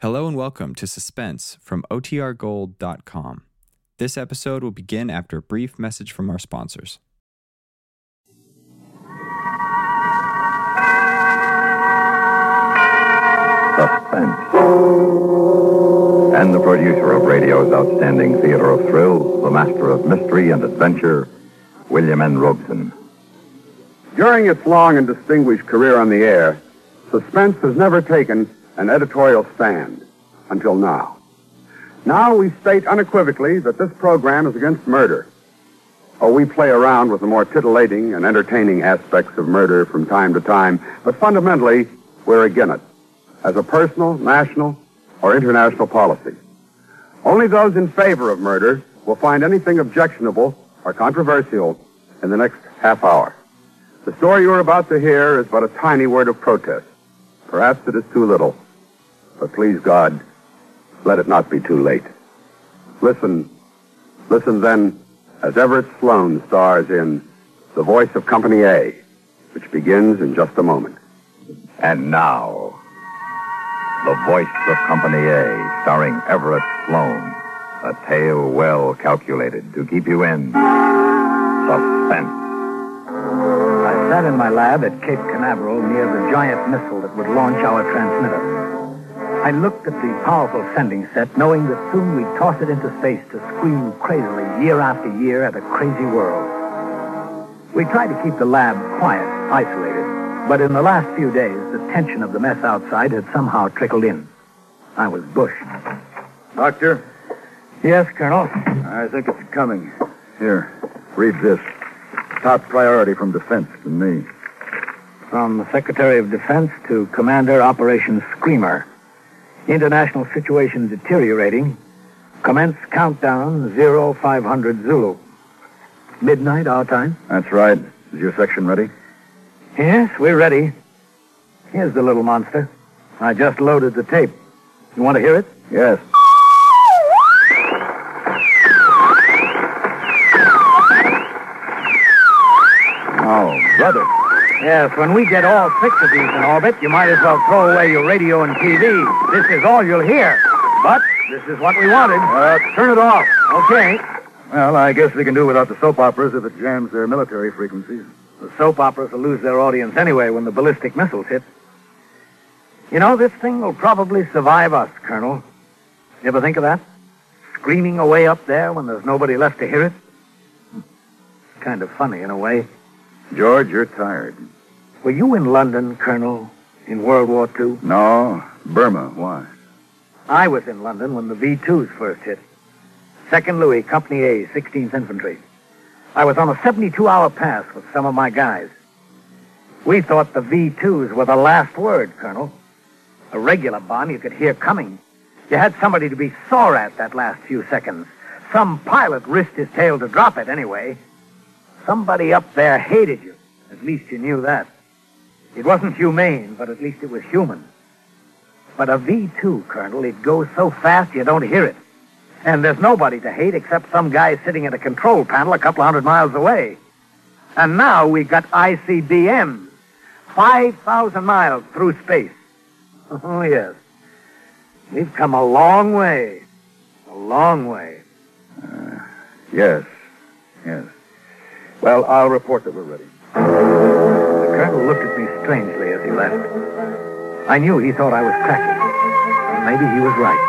Hello and welcome to Suspense from OTRGold.com. This episode will begin after a brief message from our sponsors. Suspense. And the producer of radio's outstanding theater of thrills, the master of mystery and adventure, William N. Robson. During its long and distinguished career on the air, Suspense has never taken an editorial stand until now. Now we state unequivocally that this program is against murder. Oh, we play around with the more titillating and entertaining aspects of murder from time to time, but fundamentally, we're against it as a personal, national, or international policy. Only those in favor of murder will find anything objectionable or controversial in the next half hour. The story you're about to hear is but a tiny word of protest. Perhaps it is too little. But please God, let it not be too late. Listen, listen then as Everett Sloan stars in The Voice of Company A, which begins in just a moment. And now, The Voice of Company A, starring Everett Sloan. A tale well calculated to keep you in suspense. I sat in my lab at Cape Canaveral near the giant missile that would launch our transmitter. I looked at the powerful sending set, knowing that soon we'd toss it into space to scream crazily year after year at a crazy world. We tried to keep the lab quiet, isolated, but in the last few days, the tension of the mess outside had somehow trickled in. I was bushed. Doctor, Yes, Colonel. I think it's coming. Here, read this. Top priority from defense to me. From the Secretary of Defense to Commander Operation Screamer. International situation deteriorating. Commence countdown 0500 Zulu. Midnight our time? That's right. Is your section ready? Yes, we're ready. Here's the little monster. I just loaded the tape. You want to hear it? Yes. Oh, brother. Yes, when we get all six of these in orbit, you might as well throw away your radio and TV. This is all you'll hear. But this is what we wanted. Uh, turn it off. Okay. Well, I guess we can do without the soap operas if it jams their military frequencies. The soap operas will lose their audience anyway when the ballistic missiles hit. You know, this thing will probably survive us, Colonel. You ever think of that? Screaming away up there when there's nobody left to hear it? Kind of funny in a way. George, you're tired. Were you in London, Colonel, in World War II? No, Burma. Why? I was in London when the V-2s first hit. Second Louis, Company A, 16th Infantry. I was on a 72-hour pass with some of my guys. We thought the V-2s were the last word, Colonel. A regular bomb you could hear coming. You had somebody to be sore at that last few seconds. Some pilot risked his tail to drop it anyway. Somebody up there hated you. At least you knew that. It wasn't humane, but at least it was human. But a V-2, Colonel, it goes so fast you don't hear it. And there's nobody to hate except some guy sitting at a control panel a couple hundred miles away. And now we've got ICBMs. 5,000 miles through space. Oh, yes. We've come a long way. A long way. Uh, yes. Yes. Well, I'll report that we're ready. The colonel looked at me strangely as he left. I knew he thought I was cracking. Maybe he was right.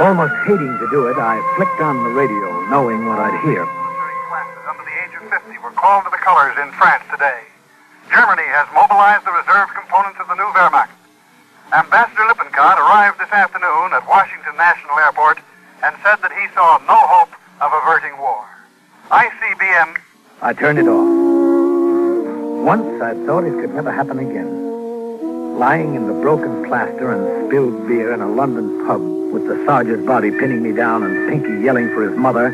Almost hating to do it, I flicked on the radio, knowing what I'd hear. Under the age of 50 were called to the colors in France today. Germany has mobilized the reserve components of the new Wehrmacht. Ambassador Lippincott arrived this afternoon at Washington National Airport and said that he saw no hope of averting war. ICBM I turned it off. Once I thought it could never happen again. Lying in the broken plaster and spilled beer in a London pub with the sergeant's body pinning me down and Pinky yelling for his mother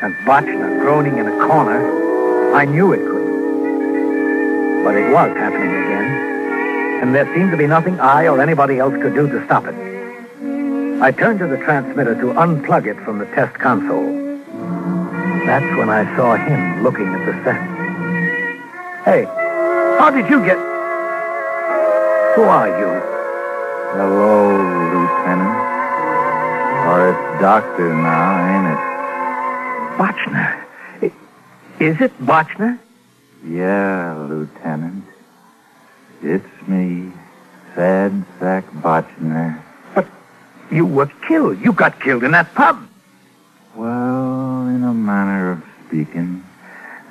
and Botchner groaning in a corner, I knew it couldn't. But it was happening again. And there seemed to be nothing I or anybody else could do to stop it. I turned to the transmitter to unplug it from the test console. That's when I saw him looking at the set. Hey, how did you get... Who are you? Hello, Lieutenant. Or it's Doctor now, ain't it? Botchner. Is it Botchner? Yeah, Lieutenant. It's me, Sad Sack Botchner. But you were killed. You got killed in that pub. Well, in a manner of speaking.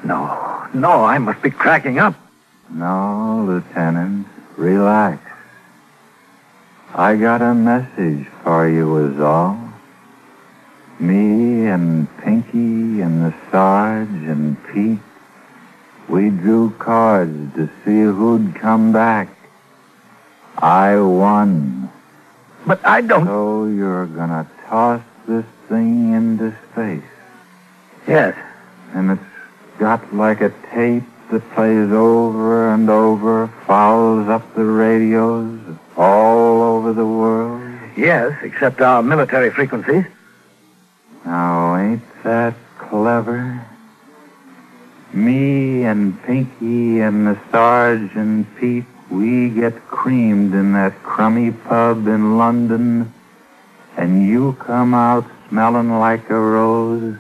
No, no, I must be cracking up. No, Lieutenant. Relax. I got a message for you, was all. Me and Pinky and the Sarge and Pete, we drew cards to see who'd come back. I won. But I don't. So you're gonna toss this thing into space. Yes. And it's got like a tape that plays over and over, fouls up the radios all over the world. Yes, except our military frequencies. Now, ain't that clever? Me and Pinky and the Sarge and Pete, we get creamed in that crummy pub in London, and you come out smelling like a rose.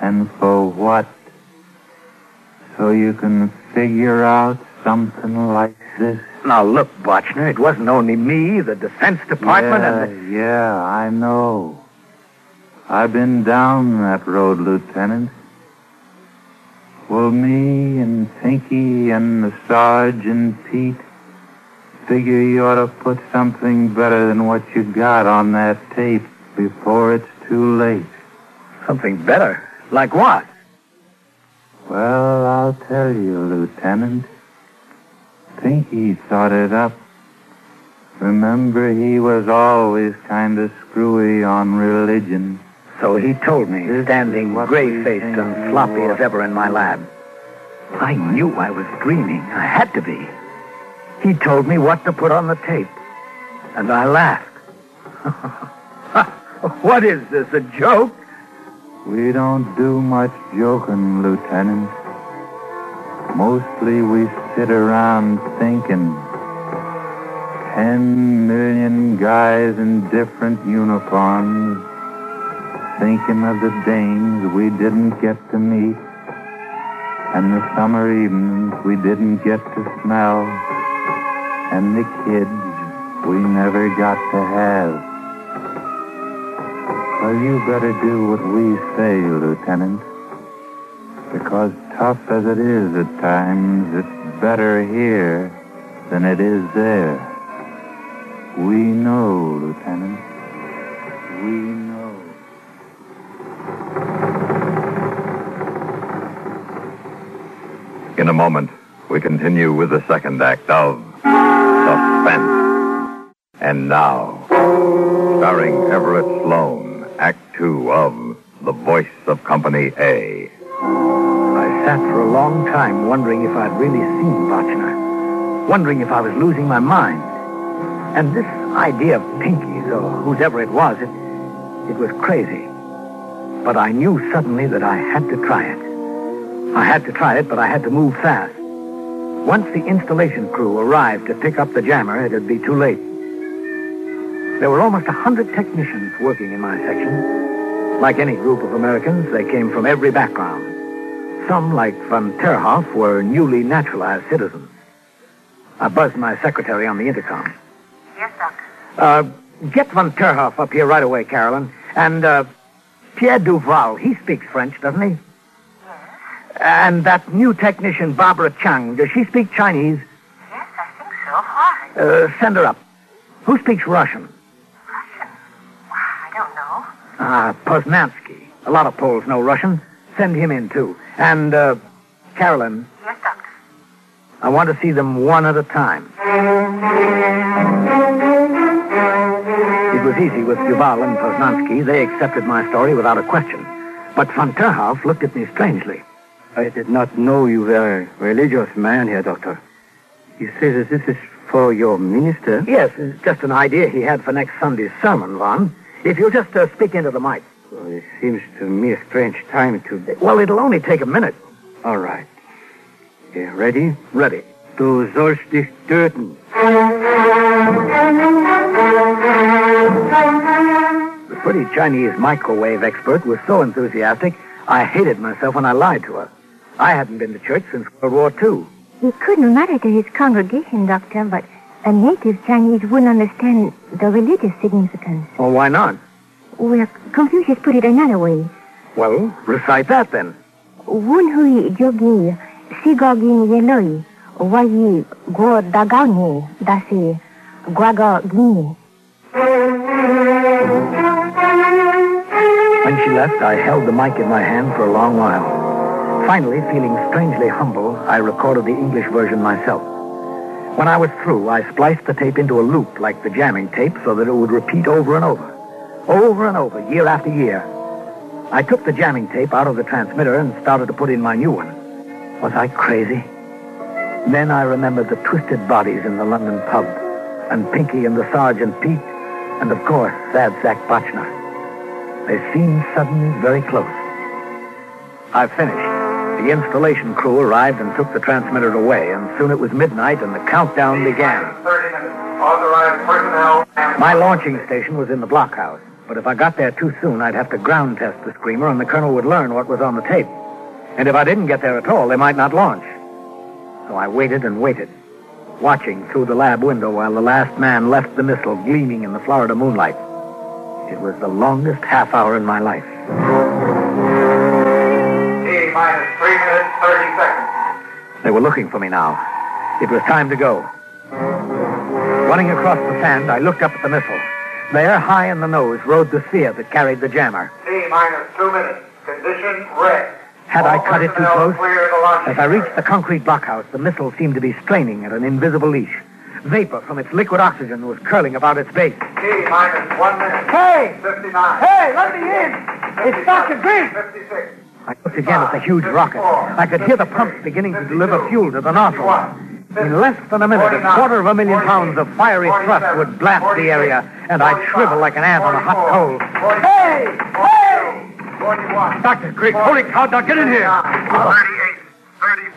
And for what? So you can figure out something like this? Now, look, Botchner, it wasn't only me, the Defense Department, yeah, and the... yeah, I know. I've been down that road, Lieutenant. Well, me and Pinky and the Sarge and Pete figure you ought to put something better than what you got on that tape before it's too late. Something better. Like what? Well, I'll tell you, Lieutenant. Pinky thought it up. Remember, he was always kind of screwy on religion. So he told me, This standing gray-faced and sloppy as ever in my lab. I knew I was dreaming. I had to be. He told me what to put on the tape. And I laughed. what is this, a joke? We don't do much joking, Lieutenant. Mostly we sit around thinking. Ten million guys in different uniforms thinking of the dames we didn't get to meet and the summer evenings we didn't get to smell and the kids we never got to have. Well, you better do what we say, Lieutenant. Because tough as it is at times, it's better here than it is there. We know, Lieutenant. We know. In a moment, we continue with the second act of Suspense. And now, starring Everett Sloan, Act Two of The Voice of Company A. I sat for a long time wondering if I'd really seen Botchner. Wondering if I was losing my mind. And this idea of Pinky's, or whoever it was, it, it was crazy. But I knew suddenly that I had to try it. I had to try it, but I had to move fast. Once the installation crew arrived to pick up the jammer, it'd be too late. There were almost a hundred technicians working in my section. Like any group of Americans, they came from every background. Some, like von Terhoff, were newly naturalized citizens. I buzzed my secretary on the intercom. Yes, Doctor. Uh, get von Terhoff up here right away, Carolyn. And, uh, Pierre Duval, he speaks French, doesn't he? And that new technician, Barbara Chang, does she speak Chinese? Yes, I think so. Why? Uh, send her up. Who speaks Russian? Russian? Why, I don't know. Ah, Poznansky. A lot of Poles know Russian. Send him in, too. And, uh, Carolyn, Yes, Doctor. I want to see them one at a time. It was easy with Duval and Poznansky. They accepted my story without a question. But von Terhoff looked at me strangely. I did not know you were a religious man here, Doctor. You say that this is for your minister? Yes, it's just an idea he had for next Sunday's sermon, Von. If you'll just uh, speak into the mic. Well, it seems to me a strange time to... Well, it'll only take a minute. All right. Okay, ready? Ready. Du sollst dich töten. The pretty Chinese microwave expert was so enthusiastic, I hated myself when I lied to her. I hadn't been to church since World War II. He couldn't matter to his congregation, Doctor, but a native Chinese wouldn't understand the religious significance. Well, why not? Well, Confucius put it another way. Well, recite that then. Wun hui jogi, sigogin yeloi, wayi go dagauni, dasi, guaga gini. When she left, I held the mic in my hand for a long while. Finally, feeling strangely humble, I recorded the English version myself. When I was through, I spliced the tape into a loop like the jamming tape so that it would repeat over and over. Over and over, year after year. I took the jamming tape out of the transmitter and started to put in my new one. Was I crazy? Then I remembered the twisted bodies in the London pub, and Pinky and the Sergeant Pete, and of course, Sad Sack. They seemed suddenly very close. I finished. The installation crew arrived and took the transmitter away, and soon it was midnight and the countdown began. 30 minutes. Authorized personnel and... My launching station was in the blockhouse, but if I got there too soon, I'd have to ground test the screamer and the colonel would learn what was on the tape. And if I didn't get there at all, they might not launch. So I waited and waited, watching through the lab window while the last man left the missile gleaming in the Florida moonlight. It was the longest half hour in my life. Minus 3 minutes, 30 seconds. They were looking for me now. It was time to go. Running across the sand, I looked up at the missile. There, high in the nose, rode the sphere that carried the jammer. T minus 2 minutes. Condition red. Had I cut it too close? Clear the launch As I reached the concrete blockhouse, the missile seemed to be straining at an invisible leash. Vapor from its liquid oxygen was curling about its base. T minus 1 minute. Hey! 59. Hey, let me in! It's Dr. Green! 56. I looked again at the huge rocket. I could hear the pumps beginning to deliver fuel to the nozzle. In less than a minute, a quarter of a million pounds of fiery thrust would blast the area, and I'd shrivel like an ant on a hot coal. Hey! Hey! Dr. Green, holy cow, now get in here!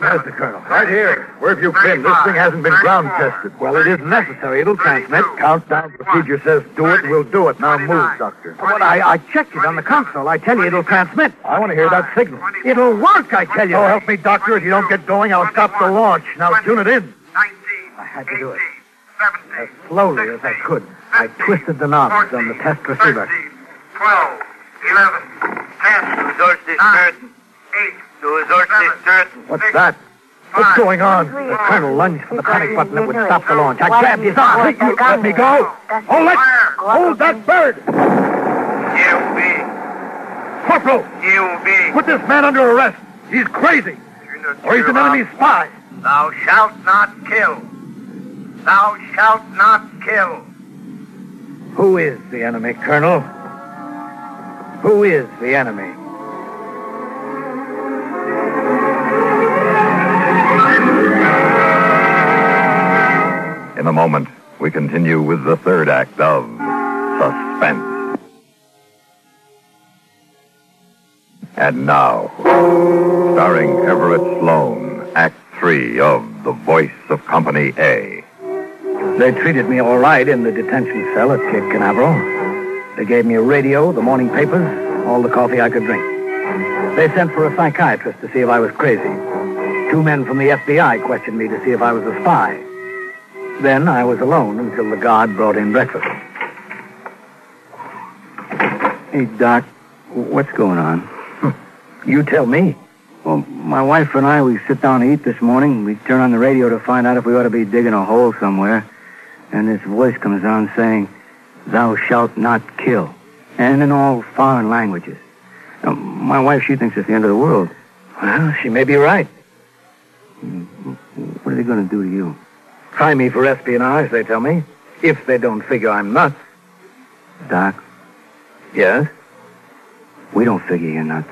38. 37. Where's the colonel? Right here. Where have you been? This thing hasn't been ground tested. Well, it isn't necessary. It'll transmit. Countdown procedure says do it, we'll do it. Now move, Doctor. Well, I, I checked it on the console. I tell you, it'll transmit. I want to hear that signal. It'll work, I tell you. Oh, help me, Doctor. If you don't get going, I'll stop the launch. Now tune it in. 19. I had to do it. 17. As slowly as I could, I twisted the knobs on the test receiver. 12, 11, 10, Resource is 9, certain. 8, The resource is certain. What's that? What's going on? The colonel lunged for the panic button that would stop the launch. I grabbed his arm. You let me go. Hold it! Hold that bird! You Corporal, be. You be. put this man under arrest. He's crazy. Or he's an enemy spy. Thou shalt not kill. Thou shalt not kill. Who is the enemy, Colonel? Who is the enemy? In a moment, we continue with the third act of Suspense. And now, starring Everett Sloan, Act Three of The Voice of Company A. They treated me all right in the detention cell at Cape Canaveral. They gave me a radio, the morning papers, all the coffee I could drink. They sent for a psychiatrist to see if I was crazy. Two men from the FBI questioned me to see if I was a spy. Then I was alone until the guard brought in breakfast. Hey, Doc, what's going on? You tell me. Well, my wife and I, we sit down to eat this morning. We turn on the radio to find out if we ought to be digging a hole somewhere. And this voice comes on saying, Thou shalt not kill. And in all foreign languages. Now, my wife, she thinks it's the end of the world. Well, she may be right. What are they going to do to you? Try me for espionage, they tell me. If they don't figure I'm nuts. Doc, Yes? we don't figure you're nuts.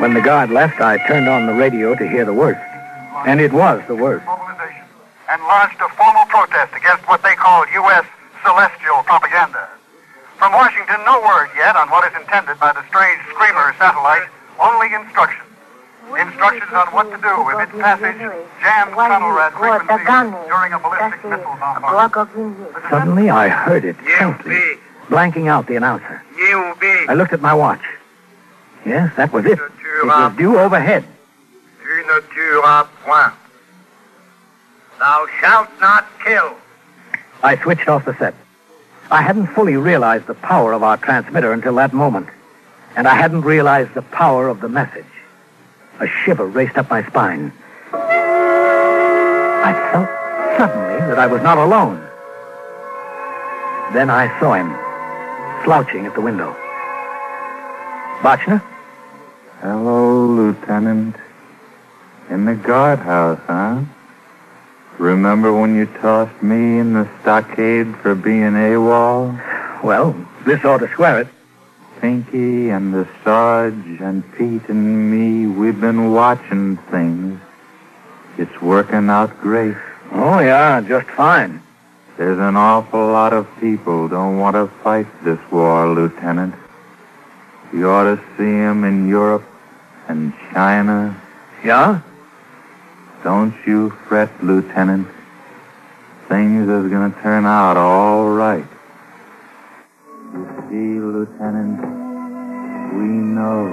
When the guard left, I turned on the radio to hear the worst. And it was the worst. and launched a formal protest against what they called U.S. celestial propaganda. From Washington, no word yet on what is intended by the strange Screamer satellite, only instructions. Instructions on what to do if its passage jams tunnel frequencies during a ballistic missile bombardment. Suddenly, I heard it faintly, blanking out the announcer. I looked at my watch. Yes, that was it. It was due overhead. Tu ne tueras point. Thou shalt not kill. I switched off the set. I hadn't fully realized the power of our transmitter until that moment. And I hadn't realized the power of the message. A shiver raced up my spine. I felt suddenly that I was not alone. Then I saw him, slouching at the window. Botchner? Hello, Lieutenant. In the guardhouse, huh? Remember when you tossed me in the stockade for being AWOL? Well, this ought to square it. Pinky and the Sarge and Pete and me, we've been watching things. It's working out great. Oh, yeah, just fine. There's an awful lot of people don't want to fight this war, Lieutenant. You ought to see 'em in Europe and China. Yeah? Don't you fret, Lieutenant. Things is gonna turn out all right. You see, Lieutenant, we know.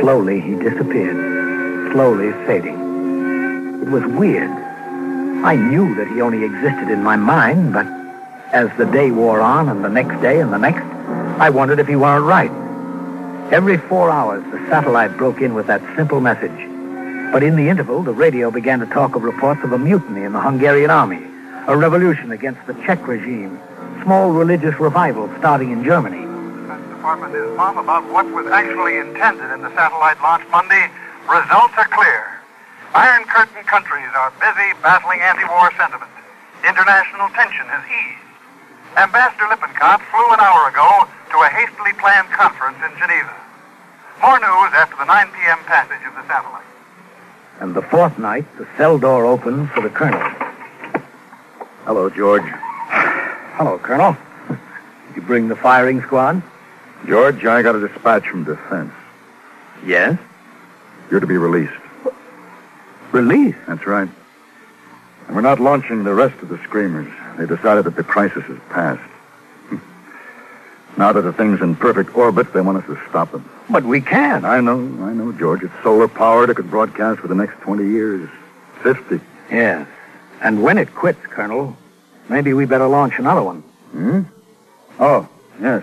Slowly, he disappeared, slowly fading. It was weird. I knew that he only existed in my mind, but as the day wore on, and the next day, and the next, I wondered if he weren't right. Every four hours, the satellite broke in with that simple message. But in the interval, the radio began to talk of reports of a mutiny in the Hungarian army, a revolution against the Czech regime, small religious revivals starting in Germany. Defense Department is mum about what was actually intended in the satellite launch Monday. Results are clear. Iron Curtain countries are busy battling anti-war sentiment. International tension has eased. Ambassador Lippincott flew an hour ago to a hastily planned conference in Geneva. More news after the 9 p.m. passage of the satellite. And the fourth night, the cell door opened for the colonel. Hello, George. Hello, Colonel. You bring the firing squad? George, I got a dispatch from defense. Yes. You're to be released. Release? That's right. And we're not launching the rest of the screamers. They decided that the crisis is past. Now that the thing's in perfect orbit, they want us to stop it. But we can't. I know, I know, George. It's solar powered. It could broadcast for the next 20 years. 50. Yes. And when it quits, Colonel, maybe we better launch another one. Hmm? Oh, yes.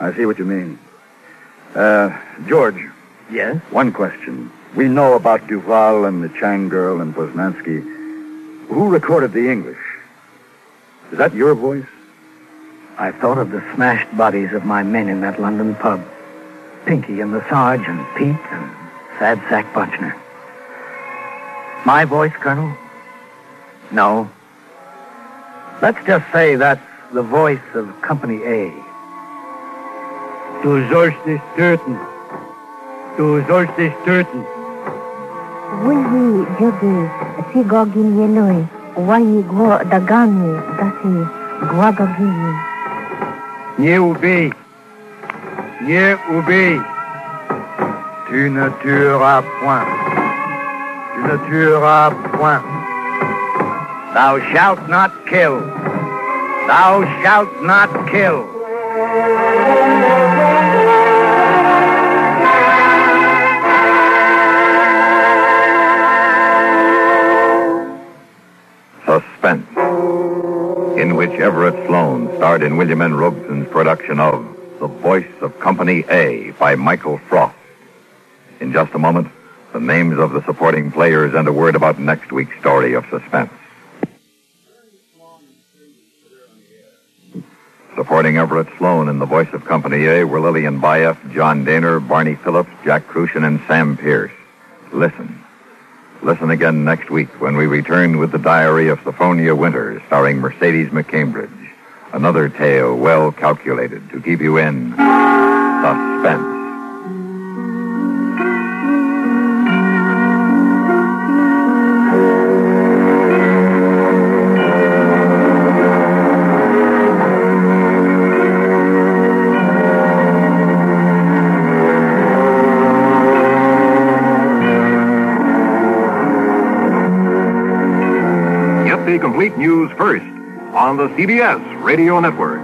I see what you mean. Uh, George. Yes? One question. We know about Duval and the Chang girl and Poznansky. Who recorded the English? Is that your voice? I thought of the smashed bodies of my men in that London pub. Pinky and the Sarge and Pete and Sad Sack Botchner. My voice, Colonel? No. Let's just say that's the voice of Company A. Du sollst nicht töten. Du sollst nicht töten. Вульги джоги сигогин елой, ваи го дагами даси гвагагини. Не убей. Не убей. Tu ne tueras point. Tu ne tueras point. Thou shalt not kill. Thou shalt not kill. Suspense, in which Everett Sloan starred in William N. Robson's production of The Voice of Company A by Michael Frost. In just a moment, the names of the supporting players and a word about next week's story of suspense. Everett Sloan in the voice of Company A were Lillian Buyeff, John Dehner, Barney Phillips, Jack Kruschen, and Sam Pierce. Listen. Listen again next week when we return with the diary of Sophronia Winters, starring Mercedes McCambridge. Another tale well calculated to keep you in suspense. On the CBS Radio Network.